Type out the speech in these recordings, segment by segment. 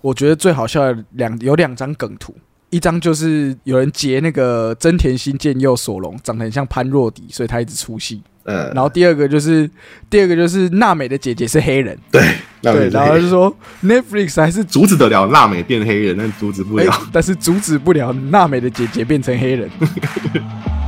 我觉得最好笑的两有两张梗图，一张就是有人截那个真田新健佑索隆长得很像潘若迪，所以他一直出戏。嗯，然后第二个就是第二个就是娜美的姐姐是黑人，对，那对，然后就说 Netflix 还是 阻止得了娜美变黑人，但阻止不哎了。但是阻止不了娜美的姐姐变成黑人。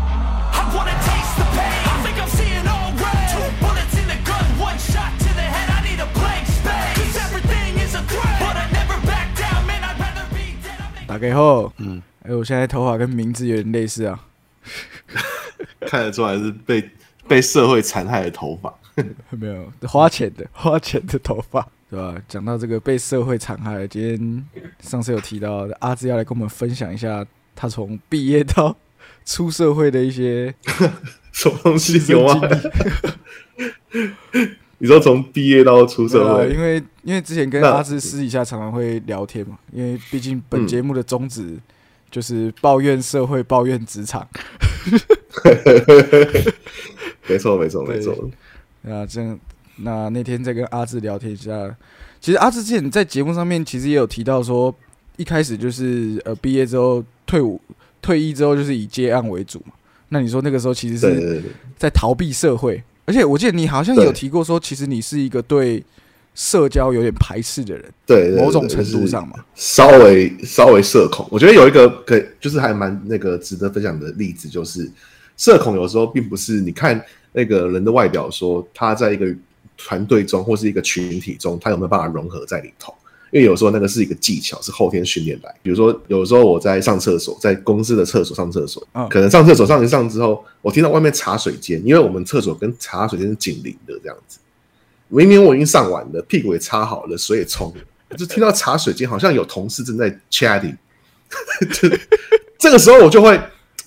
给后，嗯，哎，我现在头发跟名字有点类似啊。看得出来是被被社会残害的头发。没有花钱的，花钱的头发，对吧？讲到这个被社会残害，今天上次有提到阿志要来跟我们分享一下他从毕业到出社会的一些什么东西有吗经？你说从毕业到出社对因为因为之前跟阿志私底下常常会聊天嘛，因为毕竟本节目的宗旨就是抱怨社会、抱怨职场。没错没错没错。啊，这样，那那天在跟阿志聊天一下，其实阿志之前在节目上面其实也有提到说，一开始就是呃毕业之后退伍退役之后就是以接案为主嘛。那你说那个时候其实是在逃避社会，而且我记得你好像有提过说，其实你是一个对社交有点排斥的人，对对某种程度上嘛。稍微稍微社恐，我觉得有一个可以就是还蛮那个值得分享的例子，就是社恐有时候并不是你看那个人的外表说他在一个团队中或是一个群体中，他有没有办法融合在里头。因为有时候那个是一个技巧，是后天训练来。比如说，有时候我在上厕所，在公司的厕所上厕所，嗯可能上厕所上一上之后，我听到外面茶水间，因为我们厕所跟茶水间是紧邻的这样子。明明我已经上完了，屁股也擦好了，水也冲了，就听到茶水间好像有同事正在 chatting，就这个时候我就会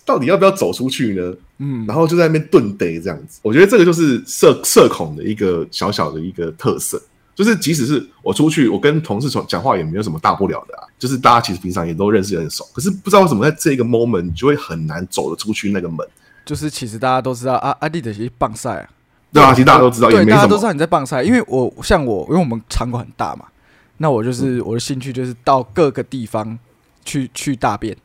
到底要不要走出去呢？嗯，然后就在那边顿逮这样子。我觉得这个就是社社恐的一个小小的一个特色，就是即使是我出去，我跟同事从讲话也没有什么大不了的啊，就是大家其实平常也都认识很熟，可是不知道为什么在这个 moment 你就会很难走得出去那个门，就是其实大家都知道啊阿弟的其实棒赛啊，对啊，其实大家都知道也对，没什么，大家都知道你在棒赛，因为我像我，因为我们场馆很大嘛，那我就是、嗯我的兴趣就是到各个地方去去大便。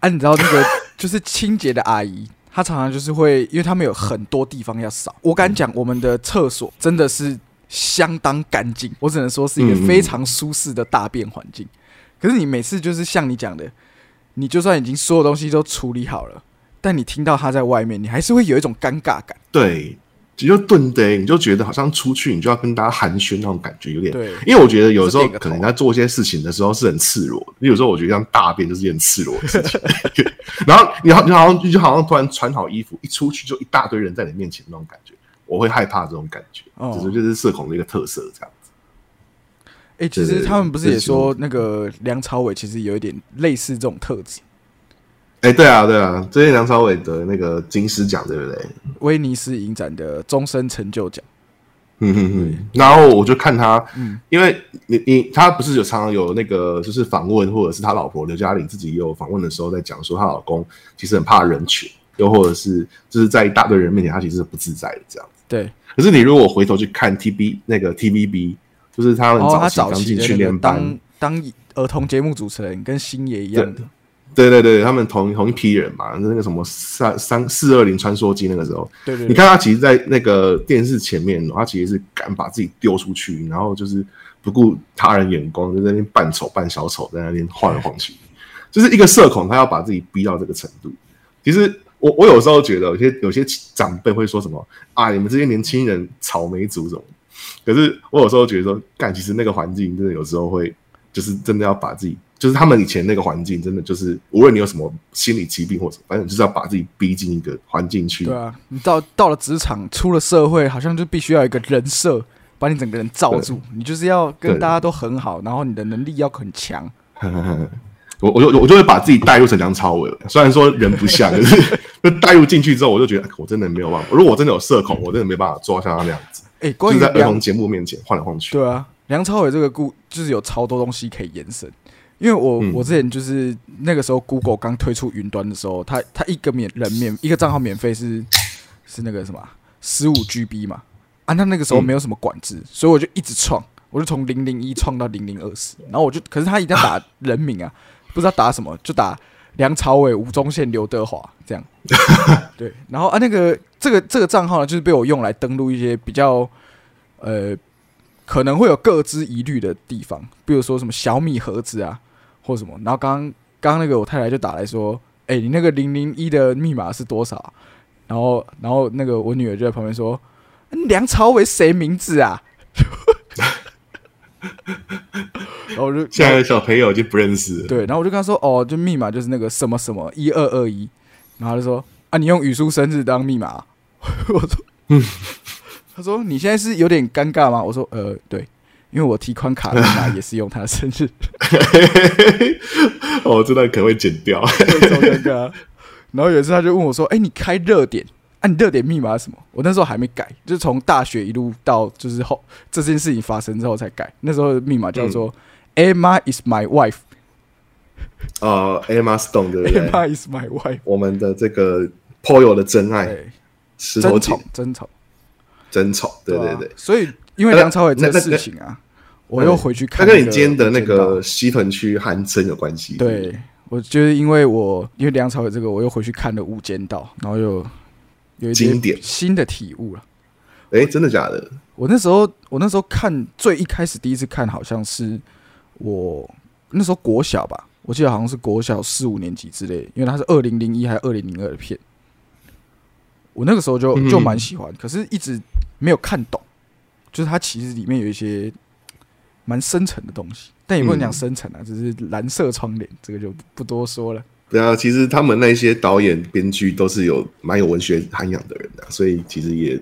啊，你知道那个 就是清洁的阿姨，她常常就是会，因为他们有很多地方要扫。我敢讲，我们的厕所真的是相当干净，我只能说是一个非常舒适的大便环境。可是你每次就是像你讲的，你就算已经所有东西都处理好了，但你听到他在外面，你还是会有一种尴尬感。对，你就顿得，你就觉得好像出去你就要跟大家寒暄那种感觉有点。对，因为我觉得有时候可能在做一些事情的时候是很赤裸的，因为有时候我觉得像大便就是一件赤裸的事情，然后你好，你好像你就好像突然穿好衣服，一出去就一大堆人在你面前那种感觉，我会害怕这种感觉，哦只是就是社恐的一个特色这样子。哎、其实他们不是也说那个梁朝伟其实有一点类似这种特质，哎、对啊，对啊，最近梁朝伟得那个金狮奖，对不对？威尼斯影展的终身成就奖。嗯哼哼，然后我就看他，嗯因为你你他不是有常常有那个就是访问，或者是他老婆刘嘉玲自己也有访问的时候在讲说，她老公其实很怕人群，又或者是就是在一大堆人面前，他其实是不自在的这样。对，可是你如果回头去看 T B 那个 T V B，就是他们早期的那个训练班，当当儿童节目主持人，跟星爷一样。的。对对对，他们同同一批人嘛，那个什么三三四二零穿梭机那个时候，对对对，你看他其实，在那个电视前面，他其实是敢把自己丢出去，然后就是不顾他人眼光，就在那边扮丑扮小丑，在那边晃来晃去，就是一个社恐，他要把自己逼到这个程度。其实我我有时候觉得，有些有些长辈会说什么啊，你们这些年轻人草莓族什么，可是我有时候觉得说，干，其实那个环境真的有时候会，就是真的要把自己。就是他们以前那个环境，真的就是无论你有什么心理疾病或者，反正就是要把自己逼进一个环境去。对啊，你到到了职场，出了社会，好像就必须要有一个人设，把你整个人罩住。你就是要跟大家都很好，然后你的能力要很强。我我就我就会把自己带入成梁朝伟，虽然说人不像，可是 就带入进去之后，我就觉得哎我真的没有办法。如果我真的有社恐，我真的没办法做到像他那样子，哎、就关于在儿童节目面前晃来晃去。对啊，梁朝伟这个故就是有超多东西可以延伸。因为我、嗯我之前就是那个时候 Google 刚推出云端的时候，他他一个免人免一个账号免费是是那个什么十五 GB 嘛，啊，他那个时候嗯没有什么管制，所以我就一直创，我就从零零一创到零零二十，然后我就，可是他一定要打人名啊，不知道打什么，就打梁朝伟、吴宗宪、刘德华这样。对，然后啊，那个这个这个账号呢，就是被我用来登录一些比较呃可能会有各自疑虑的地方，比如说什么小米盒子啊，或什么。然后刚刚刚刚那个我太太就打来说，哎、你那个零零一的密码是多少啊、然后然后那个我女儿就在旁边说，梁朝伟谁名字啊？然后我就现在的小朋友就不认识。对，然后我就跟他说，哦，就密码就是那个什么什么一二二一，然后他就说，啊，你用语数生日当密码啊、我说，嗯他说你现在是有点尴尬吗？我说，呃，对，因为我提款卡密码也是用他的生日，哦，这段可能会剪掉。超尴尬。然后有一次他就问我说，哎、你开热点？啊，你热点密码是什么？我那时候还没改，就是从大学一路到就是后这件事情发生之后才改。那时候的密码叫做、Emma is my wife，Emma 哦，Emma Stone 对不对？is my wife，我们的这个 Poyo 的真爱，对，石头姐真宠，真宠。真丑，对对啊对。所以因为梁朝伟这个事情啊，我又回去看、它跟你今天的那个西屯区韩真有关系。对，我就是因为我因为梁朝伟这个，我又回去看了《无间道》，然后又有一些经典新的体悟了。哎，真的假的？我那时候我那时候看最一开始第一次看，好像是我那时候国小吧，我记得好像是国小四五年级之类，因为它是二零零一还是二零零二的片。我那个时候就嗯就蛮喜欢，可是一直没有看懂，就是它其实里面有一些蛮深层的东西，但也不能讲嗯深层啊，只是蓝色窗帘，这个就不不多说了。对啊，其实他们那些导演、编剧都是有蛮有文学涵养的人的，所以其实也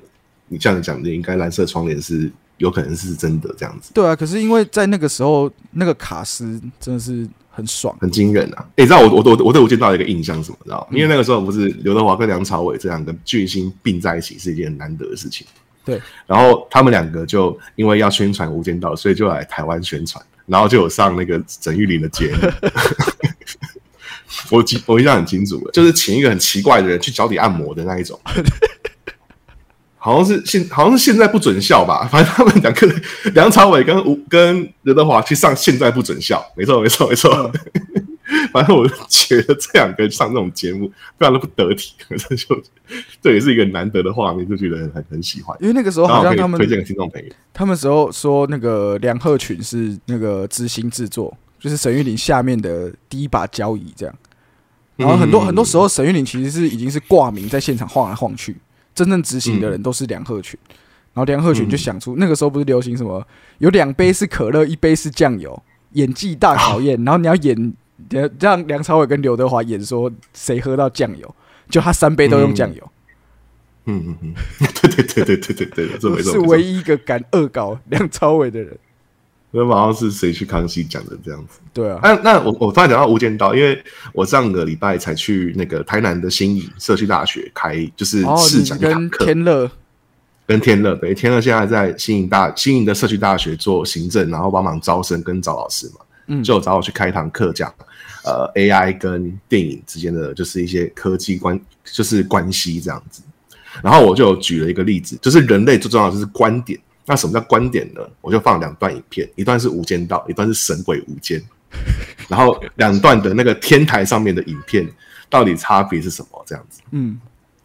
你这样讲的，应该蓝色窗帘是有可能是真的这样子，对啊，可是因为在那个时候，那个卡斯真的是很爽，很惊人啊！诶你知道我我我我对吴间道有一个印象是什么？知道吗？因为那个时候不是刘德华跟梁朝伟这两个巨星并在一起是一件很难得的事情。对，然后他们两个就因为要宣传《无间道》，所以就来台湾宣传，然后就有上那个沈玉琳的节目。我记我印象很清楚了，就是请一个很奇怪的人去脚底按摩的那一种，好像是现好像是现在不准笑吧，反正他们两个人梁朝伟跟吴跟刘德华去上现在不准笑，没错没错没错。反正我觉得这两个上这种节目非常的不得体，这就这也是一个难得的画面，就觉得很很很喜欢。因为那个时候好像他们推荐给听众朋友。他们时候说那个梁鹤群是那个知心制作，就是沈玉林下面的第一把交椅这样。然后很多很多时候沈玉林其实是已经是挂名在现场晃来晃去真正执行的人都是梁鹤群。然后梁鹤群就想出那个时候不是流行什么有两杯是可乐一杯是酱油演技大考验。然后你要演让梁朝伟跟刘德华演说谁喝到酱油就他三杯都用酱油嗯嗯嗯。对对对对对对对 是唯一一个敢恶搞梁朝伟的人。那好像是谁去康熙讲的这样子。对啊，那那我我突然讲到《无间道》，因为我上个礼拜才去那个台南的新义社区大学开，就是哦，试讲一堂课，天乐跟天乐对天乐现在在新营大新营的社区大学做行政，然后帮忙招生跟找老师嘛，嗯就有找我去开一堂课讲呃 AI 跟电影之间的就是一些科技关就是关系这样子。然后我就举了一个例子，就是人类最重要的就是观点。那什么叫观点呢？我就放两段影片，一段是《无间道》，一段是《神鬼无间》。然后两段的那个天台上面的影片到底差别是什么？这样子。嗯，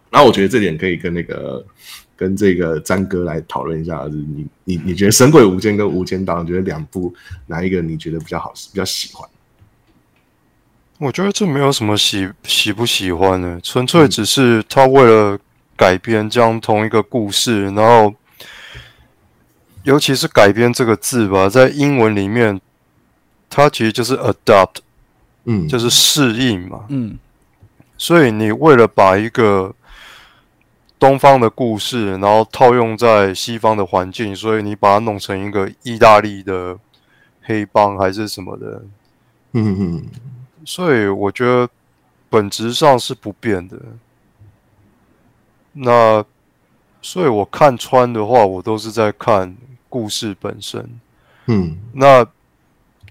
然后我觉得这点可以跟那个跟这个詹哥来讨论一下，就是你你你觉得《神鬼无间》跟《无间道》，你觉得两部哪一个你觉得比较好，比较喜欢？我觉得这没有什么喜喜不喜欢的，纯粹只是他为了改编这样同一个故事，然后尤其是“改编”这个字吧，在英文里面，它其实就是 adopt，嗯，就是适应嘛。嗯，所以你为了把一个东方的故事，然后套用在西方的环境，所以你把它弄成一个意大利的黑帮还是什么的，嗯嗯所以我觉得本质上是不变的。那所以我看穿的话，我都是在看故事本身。嗯那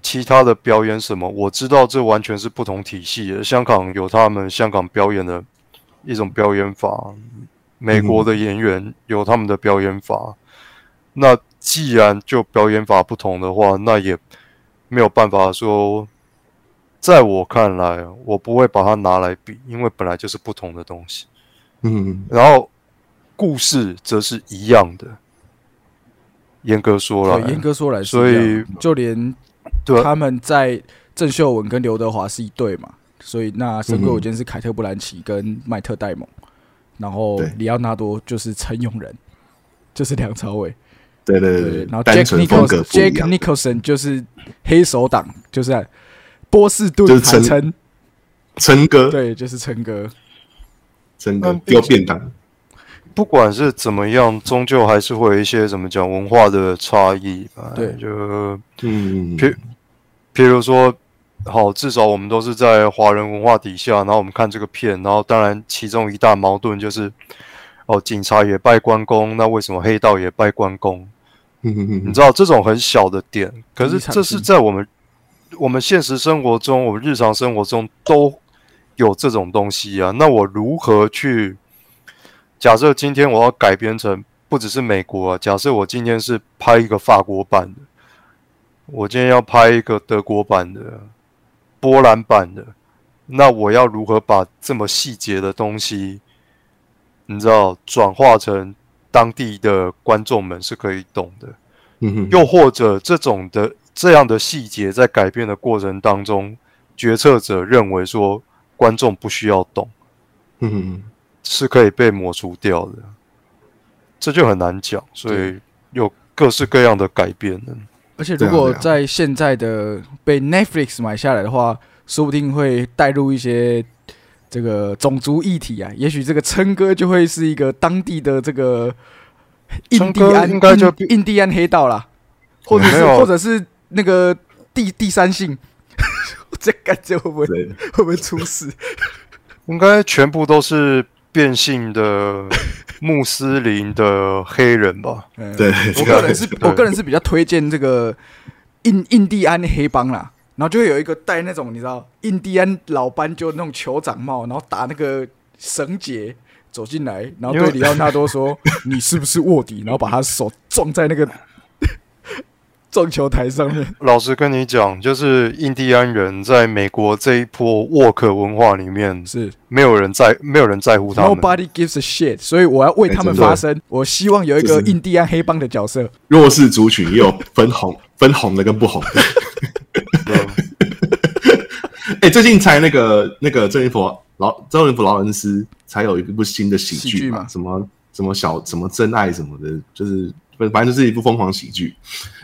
其他的表演什么，我知道这完全是不同体系的。香港有他们香港表演的一种表演法，美国的演员有他们的表演法。那既然就表演法不同的话，那也没有办法说，在我看来，我不会把它拿来比，因为本来就是不同的东西。嗯，然后故事则是一样的，严格说对，来，严格说来说所以就连他们在郑秀文跟刘德华是一对嘛，所以那神鬼嗯。舞间是凯特·布兰奇跟迈特·戴蒙，然后对。里奥纳多就是陈永仁，就是梁朝伟，对对对，对，然后单 Jack 纯风格 Nicholson 不一 Jack 样。Nicholson 就是黑手党，就是波士顿就是陈海称，陈哥，对，就是陈哥，陈哥嗯丢便当，不管是怎么样，终究还是会有一些怎么讲文化的差异吧。对就嗯，譬譬如说，好，至少我们都是在华人文化底下，然后我们看这个片，然后当然其中一大矛盾就是，哦，警察也拜关公，那为什么黑道也拜关公？嗯嗯嗯你知道这种很小的点，可是这是在我们我们现实生活中，我们日常生活中都有这种东西啊。那我如何去？假设今天我要改编成不只是美国啊，假设我今天是拍一个法国版的，我今天要拍一个德国版的、波兰版的，那我要如何把这么细节的东西，你知道转化成当地的观众们是可以懂的？嗯又或者这种的这样的细节在改变的过程当中，决策者认为说观众不需要懂，嗯是可以被抹除掉的，这就很难讲，所以有各式各样的改变呢。而且如果在现在的被 Netflix 买下来的话，说不定会带入一些这个种族议题啊。也许这个琛哥就会是一个当地的这个印第安，应该就印印第安黑道啦，或者是或者是那个第第三性，这感觉会不会，会不会出事？应该全部都是变性的 穆斯林的黑人吧？嗯对，我个人是，我个人是比较推荐这个印印第安黑帮啦，然后就会有一个戴那种你知道印第安老斑鸠那种酋长帽，然后打那个绳结走进来，然后对里奥纳多说：“ 你是不是卧底？”然后把他手撞在那个撞球台上面。老实跟你讲，就是印第安人在美国这一波沃克文化里面，是没有人在，没有人在乎他们。Nobody gives a shit，所以我要为他们发声。我希望有一个印第安黑帮的角色。弱势族群也有分红 分红的跟不红的。哎、最近才那个那个郑云佛劳郑云佛劳伦斯才有一部新的喜剧嘛，喜剧嘛什么什么小什么真爱什么的，就是反反正就是一部疯狂喜剧。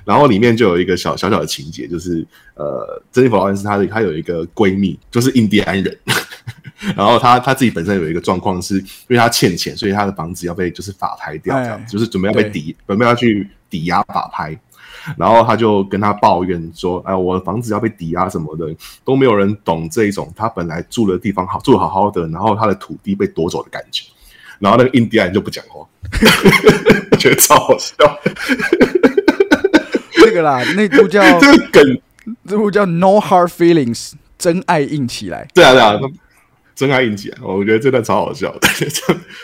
然后里面就有一个小小小的情节，就是呃，珍妮弗劳恩斯她的她有一个闺蜜，就是印第安人。然后她她自己本身有一个状况，是因为她欠钱，所以她的房子要被就是法拍掉，这样哎，就是准备要被抵，准备要去抵押法拍。然后他就跟他抱怨说：“哎，我的房子要被抵押什么的，都没有人懂这一种他本来住的地方好住得好好的，然后他的土地被夺走的感觉。”然后那个印第安人就不讲话，我 觉得超好笑。那个啦，那部叫 这个梗，这部叫 No Hard Feelings，真爱硬起来。对啊对啊，真爱硬起来，我觉得这段超好笑的，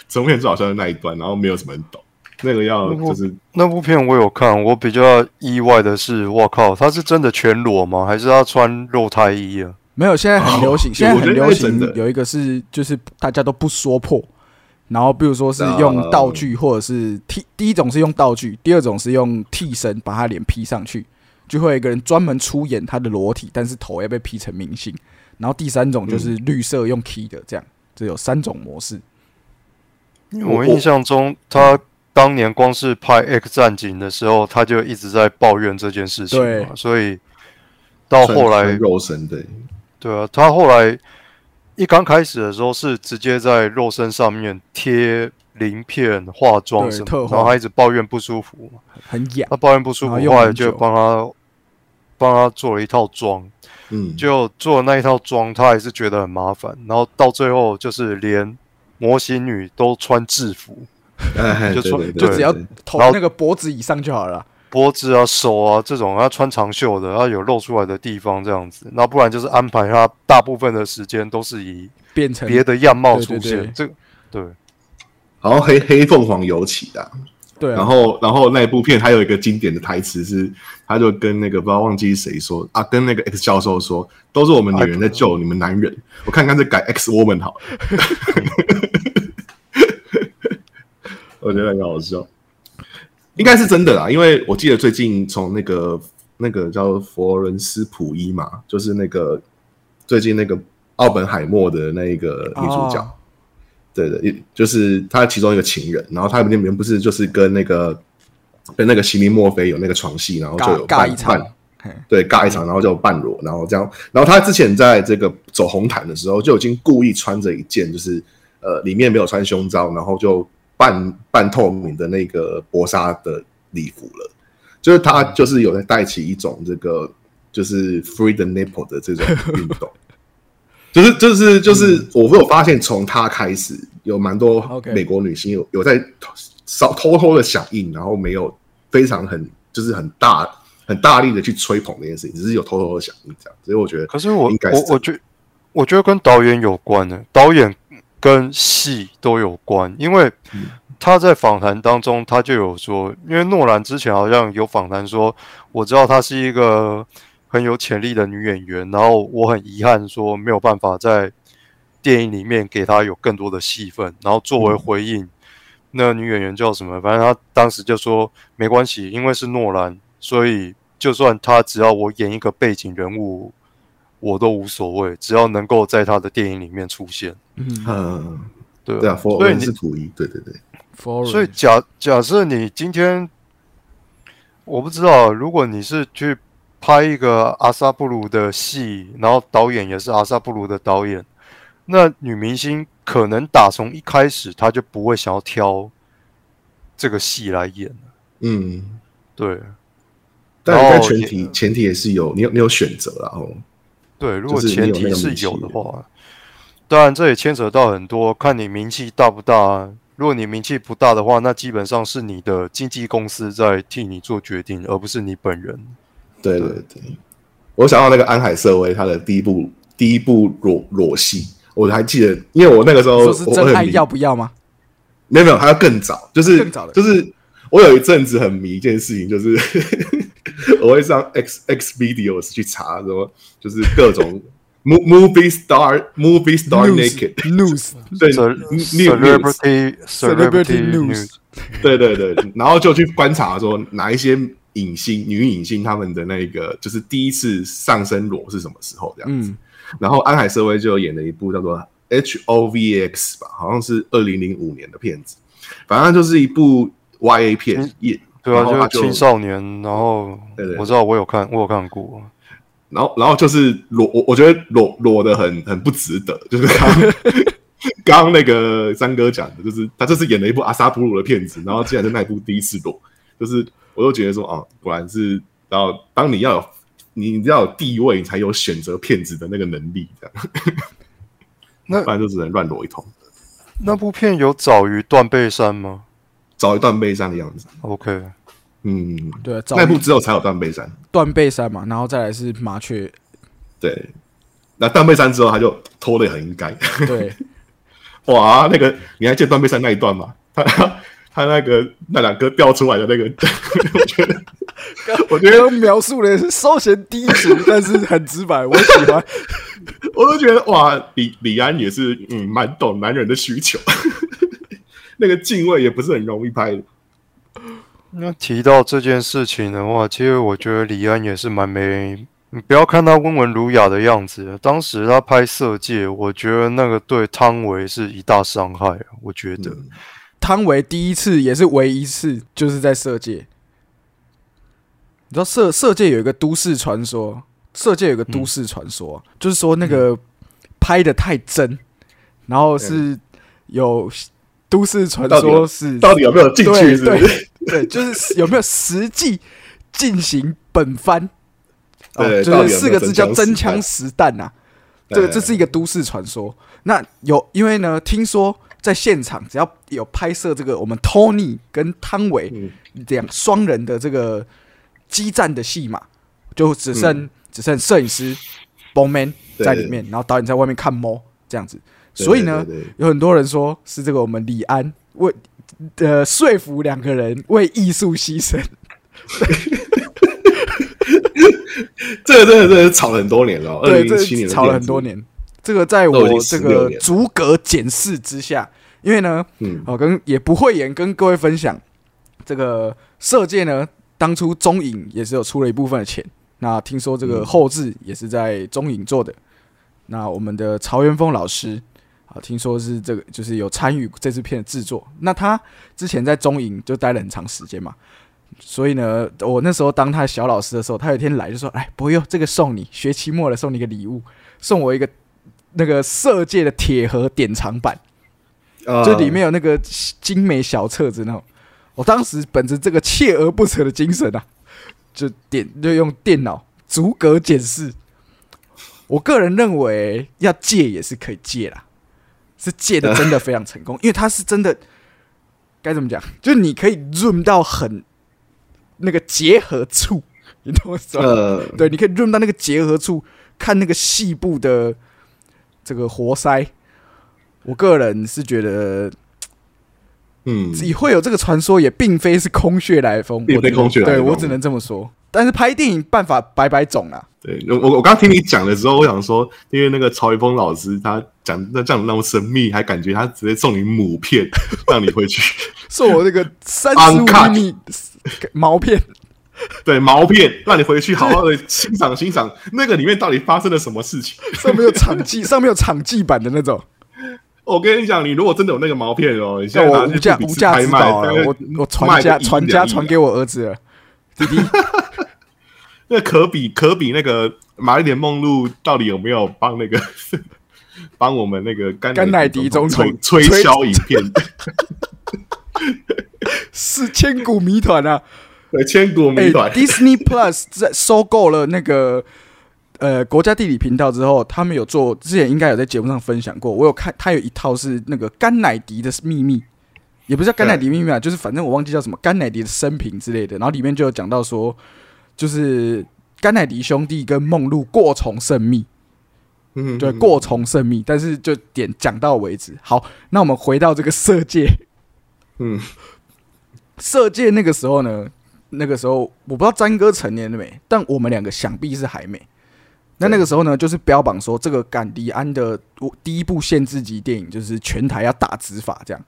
整片最好笑的那一段，然后没有什么人懂，那个要就是那部片我有看，我比较意外的是，我靠，他是真的全裸吗？还是他穿肉胎衣啊？没有，现在很流行，哦现在很流我觉得那是真的行有一个是就是大家都不说破，然后比如说是用道具或者是替，第一种是用道具，第二种是用替身把他脸 P 上去，就会有一个人专门出演他的裸体，但是头要被 P 成明星，然后第三种就是绿色用 key 的这样，这有三种模式。因为我印象中，他当年光是拍《X 战警》的时候，他就一直在抱怨这件事情对。嘛，所以到后来肉身对，对啊，他后来一刚开始的时候是直接在肉身上面贴鳞片、化妆什么然后他一直抱怨不舒服。很痒。他，抱怨不舒服，后来就帮他帮他做了一套妆，嗯，就做了那一套妆，他还是觉得很麻烦，然后到最后就是连模型女都穿制服，哎，就穿就只要头那个脖子以上就好了。啦。脖子啊、手啊这种，要穿长袖的，要有露出来的地方这样子，那不然就是安排他大部分的时间都是以变成别的样貌出对对对。现，这个对。然后黑黑凤凰有起的啊、对啊，然后，然后那一部片还有一个经典的台词是，他就跟那个不知道忘记谁说啊，跟那个 X 教授说，都是我们女人在救 你们男人，我看看这改 X woman 好了。我觉得很好笑，应该是真的啦，因为我记得最近从那个那个叫佛伦斯普伊嘛，就是那个最近那个奥本海默的那一个女主角，哦对的，一就是他其中一个情人，然后他那边不是就是跟那个跟那个席琳墨菲有那个床戏，然后就有半尬一场。半，对尬一场，然后就半裸，然后这样，然后他之前在这个走红毯的时候就已经故意穿着一件就是呃里面没有穿胸罩，然后就半半透明的那个薄纱的礼服了，就是他就是有在带起一种这个就是 free the nipple 的这种运动。就是就是就是，我有发现从他开始，有蛮多美国女星有有在稍偷偷的响应，然后没有非常很就是很大很大力的去吹捧这件事情，只是有偷偷的响应这样。所以我觉得，可是我应该我我觉我觉得跟导演有关的，导演跟戏都有关，因为他在访谈当中他就有说，因为诺兰之前好像有访谈说，我知道她是一个很有潜力的女演员，然后我很遗憾说没有办法在电影里面给她有更多的戏份，然后作为回应，那个女演员叫什么？反正她当时就说没关系，因为是诺兰，所以就算她只要我演一个背景人物，我都无所谓，只要能够在他的电影里面出现。嗯。嗯，对对啊，所以你斯普伊，对对。对所以假假设你今天，我不知道，如果你是去拍一个阿萨布鲁的戏，然后导演也是阿萨布鲁的导演，那女明星可能打从一开始她就不会想要挑这个戏来演了嗯，对。但但前提前提也是有你有你有选择啦，哦，对，如果前提是有的话，当然这也牵扯到很多，看你名气大不大啊。如果你名气不大的话，那基本上是你的经纪公司在替你做决定，而不是你本人。对对对，我想到那个安海瑟薇她的第一部第一部裸裸戏，我还记得，因为我那个时候说是真爱我很迷要不要吗？没有没有，还要更早，就是更早的就是我有一阵子很迷一件事情，就是 我会上 X X videos 去查什么，就是各种 mo- movie star movie star Ce- news Celebrity Celebrity news 对对对，然后就去观察说哪一些影星女影星她们的那个就是第一次上身裸是什么时候这样子。嗯。然后安海瑟薇就有演了一部叫做 H O V X 吧，好像是二零零五年的片子，反正就是一部 Y A 片对啊，就是青少年。然后我知道我有看，我有看过。然后然后就是裸，我我觉得裸裸的很很不值得，就是刚刚 刚那个三哥讲的，就是他这次演了一部阿萨布鲁的片子，然后竟然是那一部第一次裸，就是我就觉得说啊，果然是，然后当你要有你要有地位，你才有选择片子的那个能力，这样，那 不然就只能乱裸一通，那部片有早于断背山吗早于《断背山的样子。？OK，嗯，对，早那部之后才有断背山，断背山嘛，然后再来是麻雀，对。那断背山之后，他就拖的很应该。对，哇，那个你还记得断背山那一段吗？他他那个那两个掉出来的那个，我觉得，我觉得描述的是稍显低俗，但是很直白，我喜欢。我都觉得哇，李李安也是嗯蛮懂男人的需求，那个敬畏也不是很容易拍的。那提到这件事情的话，其实我觉得李安也是蛮没，你不要看他温文儒雅的样子，当时他拍《色戒》，我觉得那个对汤唯是一大伤害。我觉得，汤唯第一次也是唯一一次，就是在色戒。你知道色色戒有一个都市传说，色戒有个都市传说，就是说那个拍的太真，然后是有都市传说是到底有没有进去？对是不是？对，就是有没有实际进行本番？哦对就是四个字叫“真真枪枪实弹”呐。这个这是一个都市传说。那有因为呢，听说在现场只要有拍摄这个我们 Tony 跟汤唯嗯两双人的这个激战的戏码，就只剩、只剩摄影师 Bowman 在里面，然后导演在外面看猫这样子。所以呢，有很多人说是这个我们李安为呃说服两个人为艺术牺牲。这个真的真的是吵了很多年了对，零这零七年吵了很多，年。这个在我这个逐格检视之下，因为呢，嗯哦，跟也不会言跟各位分享，这个射界呢，当初中影也是有出了一部分的钱。那听说这个嗯后置也是在中影做的。那我们的曹元峰老师啊，听说是这个就是有参与这支片的制作。那他之前在中影就待了很长时间嘛，所以呢，我那时候当他的小老师的时候，他有一天来就说：“哎，不用，这个送你，学期末了送你一个礼物，送我一个那个色戒的铁盒典藏版。”呃就里面有那个精美小册子那种。我当时本着这个锲而不舍的精神啊，就点就用电脑逐格检视。我个人认为要戒也是可以戒啦，是借的真的非常成功，因为他是真的该怎么讲，就是你可以 zoom 到很那个结合处，你懂我意思吗？呃，对，你可以 zoom 到那个结合处，看那个细部的这个活塞。我个人是觉得，嗯，也会有这个传说，也并非是空穴来风，并非空穴来风对我只能这么说。但是拍电影办法百百种啊，对我我我刚听你讲的时候，我想说，因为那个曹一峰老师他讲那这样那么神秘，还感觉他直接送你母片，让你回去送我那个三十五厘米毛片，对毛片，让你回去好好的欣赏欣赏。那个里面到底发生了什么事情。上面有场记，上面有场记版的那种，我跟你讲，你如果真的有那个毛片哦，你现在拿去我无价无价之宝！我我传家传家传给我儿子了，弟弟。那可比可比那个玛丽莲梦露到底有没有帮那个 帮我们那个甘甘乃迪总统吹吹箫影片？是千古谜团啊！对，千古哎谜团。，Disney Plus 在收购了那个呃国家地理频道之后，他们有做，之前应该有在节目上分享过。我有看，他有一套是那个甘乃迪的秘密，也不是叫甘乃迪秘密啊，就是反正我忘记叫什么甘乃迪的生平之类的。然后里面就有讲到说，就是甘乃迪兄弟跟梦露过从甚密，嗯对，过从甚密，但是就点讲到为止。好，那我们回到这个色戒，嗯色戒那个时候呢，那个时候我不知道詹哥成年了没，但我们两个想必是还没。那那个时候呢，就是标榜说这个赶迪安的我第一部限制级电影，就是全台要打执法这样。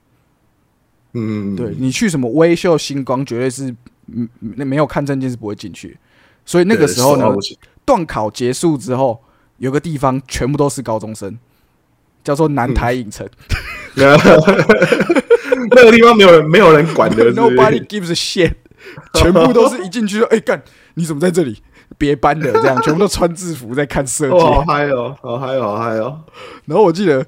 嗯，对你去什么微秀星光，绝对是嗯那没有看证件是不会进去。所以那个时候呢，段考结束之后，有个地方全部都是高中生，叫做南台影城、那个地方没有人没有人管的 n o b o d y gives a shit，全部都是一进去就哎干，你怎么在这里？别班的这样，全部都穿制服在看射 哦，好箭。嗨哦，好嗨哦，好嗨哦！然后我记得，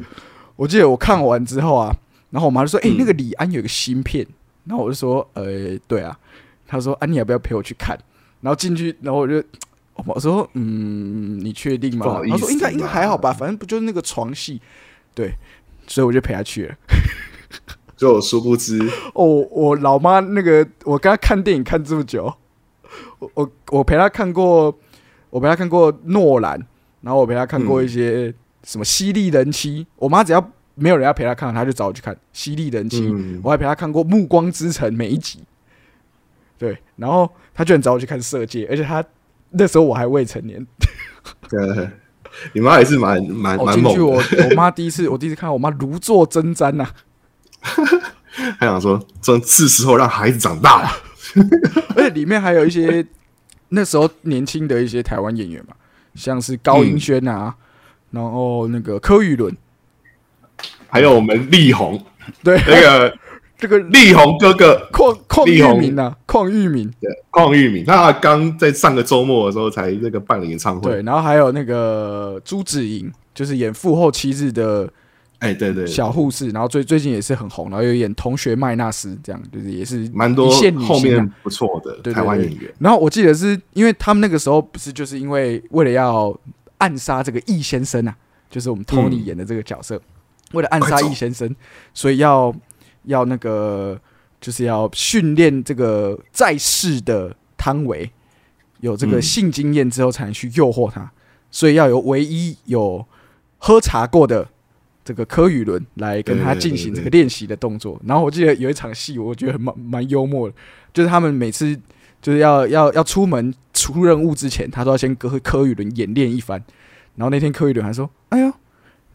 我记得我看完之后啊，然后我妈就说：“哎、嗯那个李安有个新片。”然后我就说：“呃，对啊。”她说：“啊，你要不要陪我去看？”然后进去，然后我就我说：“嗯，你确定吗不好？”意思她说：“应该应该还好吧，反正不就是那个床戏。”对，所以我就陪她去了。就我殊不知，哦，我老妈那个，我跟她看电影看这么久，我我我陪她看过，我陪她看过诺兰，然后我陪她看过一些什么《犀利人妻》，我妈只要没有人要陪他看，他就找我去看《犀利人妻》嗯。我还陪他看过《暮光之城》每一集，对，然后他居然找我去看《色戒》，而且他那时候我还未成年，对，你妈也是蛮蛮我蛮猛进去我的，我妈第一次我第一次看到我妈如坐针毡呐、还想说，真是时候让孩子长大了。而且里面还有一些那时候年轻的一些台湾演员嘛，像是高英轩啊，然后那个柯宇伦，还有我们力宏，对，那个 这个力宏哥哥，邝邝玉力宏。明啊，邝玉明，对，邝玉明，他刚在上个周末的时候才那个办了演唱会。对，，然后还有那个朱子莹，就是演《父后七日》的哎，对对，小护士，然后最最近也是很红，然后有演《同学麦纳斯》，这样就是也是蛮多一线女后面不错的台湾演员。然后我记得是因为他们那个时候不是就是因为为了要暗杀这个易先生啊，就是我们 Tony 嗯演的这个角色，为了暗杀易先生，所以要要那个就是要训练这个在世的汤唯有这个嗯性经验之后才能去诱惑他，所以要有唯一有喝茶过的这个柯宇伦来跟他进行这个练习的动作。然后我记得有一场戏，我觉得蛮蛮幽默的，就是他们每次就是要要要出门出任务之前，他都要先跟柯宇伦演练一番。然后那天柯宇伦还说：“哎呦，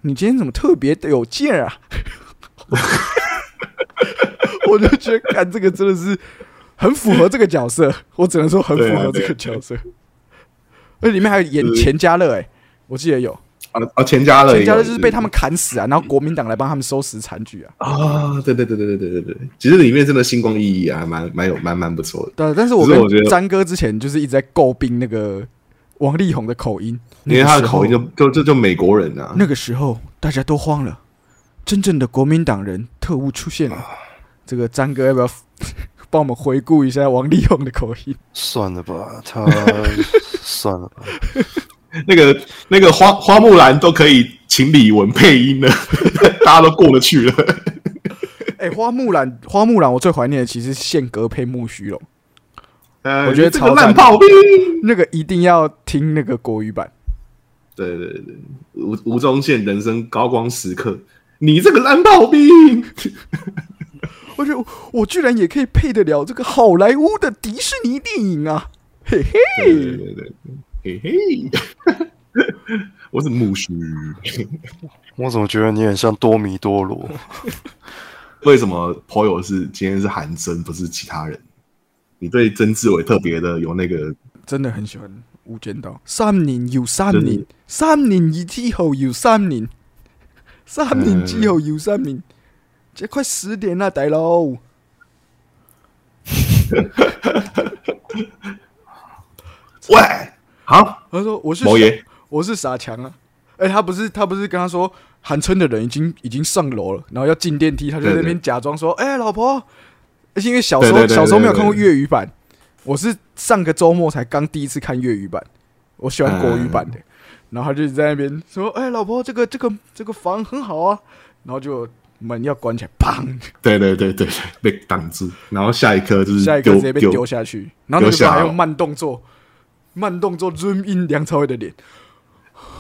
你今天怎么特别的有劲儿啊？” 我就觉得，看这个真的是很符合这个角色，我只能说很符合这个角色。而且里面还有演钱嘉乐，哎，我记得有啊啊，钱嘉乐，钱嘉乐就是被他们砍死啊，然后国民党来帮他们收拾残局啊。啊，对对对对对对对对，其实里面真的星光熠熠啊，蛮蛮有蛮蛮不错的。对，但是我只是我觉得跟詹哥之前就是一直在诟病那个王力宏的口音，因为他的口音那个时候就就就就美国人啊，那个时候大家都慌了，真正的国民党人特务出现了。这个张哥要不要 帮我们回顾一下王力宏的口音？算了吧，他 算了吧。那个那个花花木兰都可以请李玟配音了，大家都过得去了。哎、花木兰，花木兰，我最怀念的其实是宪哥配木须龙，呃我觉得这个烂炮兵。那个一定要听那个国语版。对对对，吴吴宗宪人生高光时刻，你这个烂炮兵。我觉得我我居然也可以配得了这个好莱坞的迪士尼电影啊！嘿嘿，对对对对，嘿嘿，我是木须。我怎么觉得你很像多米多罗？为什么朋友是今天是韩真，不是其他人？你对曾志伟特别的有那个真的很喜欢《无间道》。三年有三真年，三年以之後又三年，三年之后有三年，这快十年了，大佬。喂，好，他说我是毛爷，我是傻强啊。哎、他不是他不是跟他说韩村的人已经已经上楼了，然后要进电梯，他就在那边假装说：“哎、老婆。”而且因为小时候小时候没有看过粤语版，我是上个周末才刚第一次看粤语版，我喜欢国语版的。然后他就在那边说：“哎、老婆，这个这个这个房很好啊。”然后就门要关起来，砰！对对对对对，被挡住，然后下一刻就是下一刻直接被丢下去，然后那个时候还用慢动作，慢动作 zoom in 梁朝伟的脸，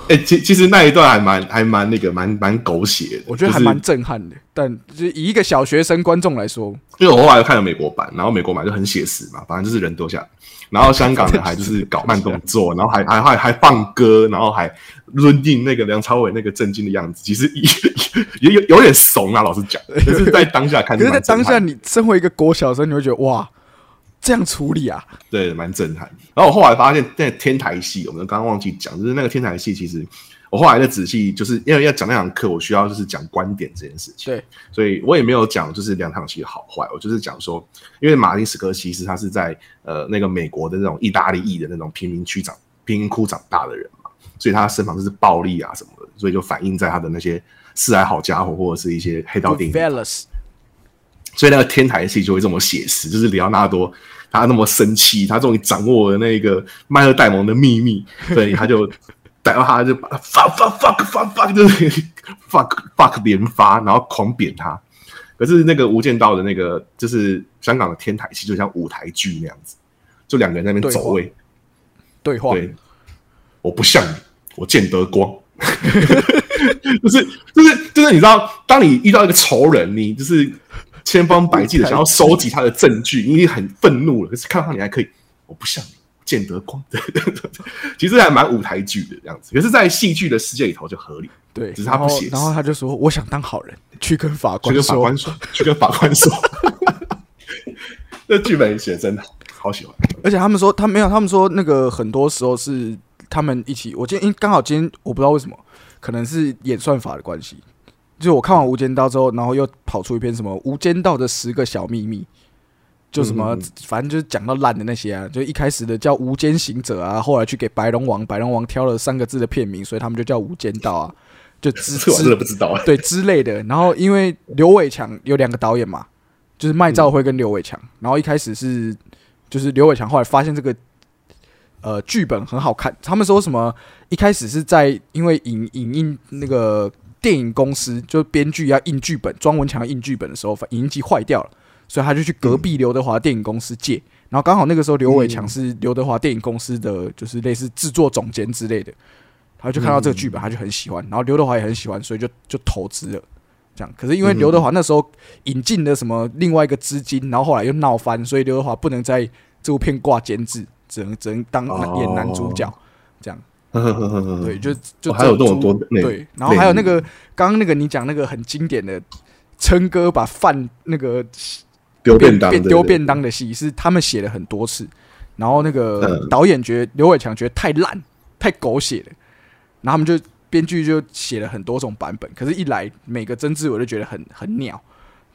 哎、其其实那一段还蛮还蛮那个蛮蛮狗血的，我觉得还蛮震撼的。但就是以一个小学生观众来说，因为我后来看了美国版，然后美国版就很写实嘛，反正就是人多下来，然后香港的还就是搞慢动作，然后还还还还放歌，然后还抡进那个梁朝伟那个震惊的样子，其实也有有点怂啊，老实讲，可是在当下看，可是，在当下，你身为一个国小生，你会觉得哇，这样处理啊，对，蛮震撼。然后我后来发现，那天台戏，我们刚刚忘记讲，就是那个天台戏，其实我后来的仔细，就是因为要讲那堂课，我需要就是讲观点这件事情。对，所以我也没有讲就是两堂戏的好坏，我就是讲说，因为马丁斯科西斯他是在呃那个美国的那种意大利裔的那种贫民区长贫民窟长大的人嘛，所以他身旁就是暴力啊什么的，所以就反映在他的那些四海好家伙或者是一些黑道电影 Velas，所以那个天台戏就会这么写实，就是里奥纳多他那么生气，他终于掌握了那个迈尔戴蒙的秘密，所以他就逮到他就把他 fuck fuck fuck fuck fuck 就是 fuck fuck 连发，然后狂扁他。可是那个《无间道》的那个就是香港的天台戏，就像舞台剧那样子，就两个人在那边走位，对话，对，我不像你，我见得光。就是就是就是，你知道，当你遇到一个仇人，你就是千方百计的想要收集他的证据，你已经很愤怒了，可是看到他你还可以，我不像你，见得光。其实还蛮舞台剧的这样子，可是，在戏剧的世界里头就合理。对，只是他不写然后他就说：“我想当好人，去跟法官说。去跟法官说，去跟法官说，这剧本写得真的，好喜欢。而且他们说，他没有，他们说那个很多时候是他们一起。我今天因刚好今天我不知道为什么，可能是演算法的关系。就是我看完《无间道》之后，然后又跑出一篇什么《无间道的十个小秘密》，就什么、反正就是讲到烂的那些啊，就一开始的叫《无间行者》啊，后来去给白龙王，白龙王挑了三个字的片名，所以他们就叫《无间道》啊，就之这我真的之不知道哎。对之类的。然后因为刘伟强有两个导演嘛，就是麦兆辉跟刘伟强。然后一开始是就是刘伟强，后来发现这个呃剧本很好看，他们说什么一开始是在因为影影印那个电影公司就编剧要印剧本，庄文强印剧本的时候，反影印机坏掉了，所以他就去隔壁刘德华电影公司借。然后刚好那个时候刘伟强是刘德华电影公司的，就是类似制作总监之类的。他就看到这个剧本，他就很喜欢，然后刘德华也很喜欢，所以就就投资了。这样，可是因为刘德华那时候引进了什么另外一个资金，然后后来又闹翻，所以刘德华不能在这部片挂监制，只能只能当演男主角。对，就就哦还有只这么多对，然后还有那个刚刚那个你讲那个很经典的琛哥把饭那个 丢便当丢便当的戏是他们写了很多次，然后那个嗯。导演觉得刘伟强觉得太烂、太狗血了，然后他们就编剧就写了很多种版本，可是，一来每个曾志伟就觉得很很鸟，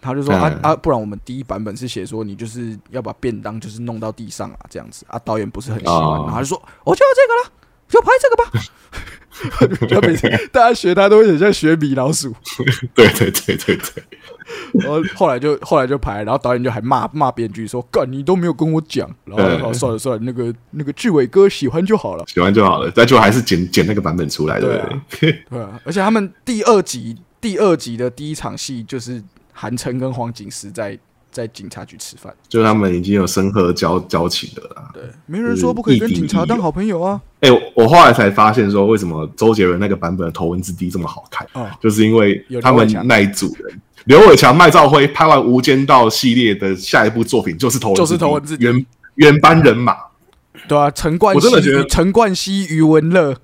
他就说、啊嗯。啊，不然我们第一版本是写说你就是要把便当就是弄到地上啊这样子啊，导演不是很喜欢，哦。然后他就说我就要这个了。就拍这个吧，就每次大家学他都会很像学米老鼠，对对对对对，然后后来就后来就拍，然后导演就还骂骂编剧说：“干你都没有跟我讲。”然后嗯然后算了算了，那个那个志伟哥喜欢就好了。喜欢就好了，但就还是剪剪那个版本出来，对对不啊对？对啊，而且他们第二集第二集的第一场戏就是韩琛跟黄景时在在警察局吃饭。就他们已经有深刻交交情了啦。对，没人说不可以跟警察当好朋友啊。哎、我我后来才发现说，为什么周杰伦那个版本的《头文字 D》这么好看，哦就是因为他们那一组人，刘伟强、麦兆辉拍完《无间道》系列的下一部作品就是《头文字 D》，就是头文字 D 原原班人马。对啊，陈冠希、我真的觉得陈冠希、余文乐、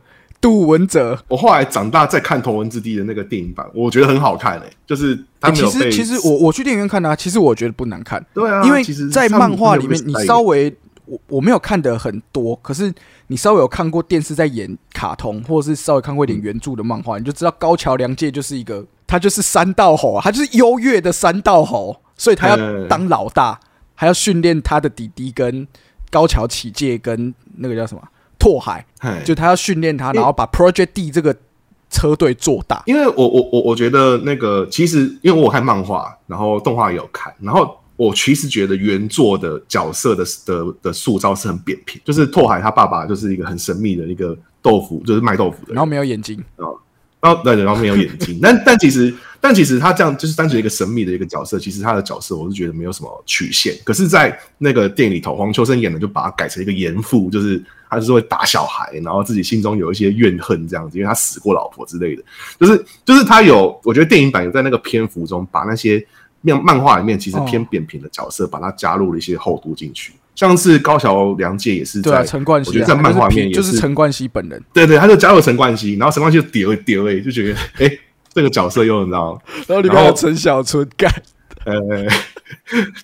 杜文泽。我后来长大再看《头文字 D》的那个电影版，我觉得很好看诶、就是他欸其实其实我我去电影院看的、啊，其实我觉得不难看。对啊，因为其实在漫画里面，你稍微微我我没有看的很多，可是你稍微有看过电视在演卡通，或者是稍微看过一点原著的漫画，你就知道高桥良介就是一个他就是三道猴啊，他就是优越的三道猴，所以他要嗯当老大，还要训练他的弟弟跟高桥启介跟那个叫什么拓海，嗨就他要训练他，然后把 Project D 这个车队做大。因为我我我我觉得那个其实因为我有看漫画，然后动画也有看，然后我其实觉得原作的角色的的的塑造是很扁平，就是拓海他爸爸就是一个很神秘的一个豆腐，就是卖豆腐的然后没有眼睛，然后对，然后没有眼睛，但但其实但其实他这样就是单纯一个神秘的一个角色，其实他的角色我是觉得没有什么曲线。可是，在那个电影里头，黄秋生演的就把他改成一个严父，就是他就是会打小孩，然后自己心中有一些怨恨这样子，因为他死过老婆之类的。就是就是他有，我觉得电影版有在那个篇幅中把那些漫漫画里面其实偏哦扁平的角色，把它加入了一些厚度进去。像是高桥良介也是在，对啊，陈冠我希、啊，觉得在漫画里面也就是陈冠希本人，对对，他就加入陈冠希，然后陈冠希就丢一丢哎，就觉得哎、这个角色又你知道，然后里面还有陈小春干。呃，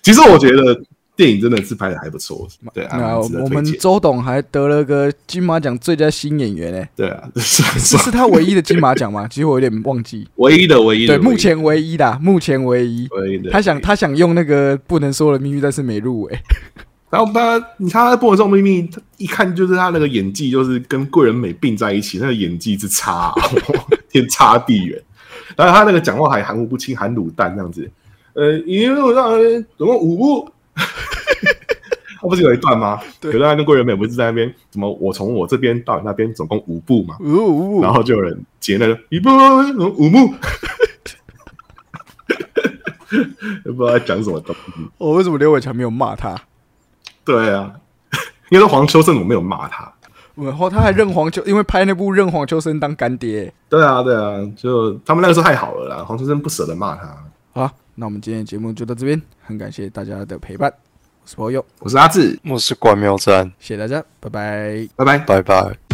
其实我觉得电影真的是拍的还不错，对啊，我们周董还得了个金马奖最佳新演员诶、对啊，是这是他唯一的金马奖吗？其实我有点忘记。唯一的唯一的，对，目前唯一的，目前唯一。唯一的，他想他想用那个不能说的秘密，但是没入围。然后他你看他《不能说秘密》，他一看就是他那个演技，就是跟桂纶镁并在一起，那个演技之差、啊，天差地远。然后他那个讲话还含糊不清，含卤蛋这样子。呃，因为我让人总共五步，他 不是有一段吗？对可是他跟桂纶镁不是在那边怎么？我从我这边到你那边总共五步嘛，五步然后就有人截那个一步五步，不知道在讲什么东西。我 为什么刘伟强没有骂他？对啊，因为黄秋生我没有骂他。然后他还认黄秋，因为拍那部认黄秋生当干爹、对啊，对啊，就他们那个时候太好了啦，黄秋生不舍得骂他。好啊，那我们今天的节目就到这边，很感谢大家的陪伴，我是朋友，我是阿志，我是关妙赞，谢谢大家，拜拜。拜拜。拜拜。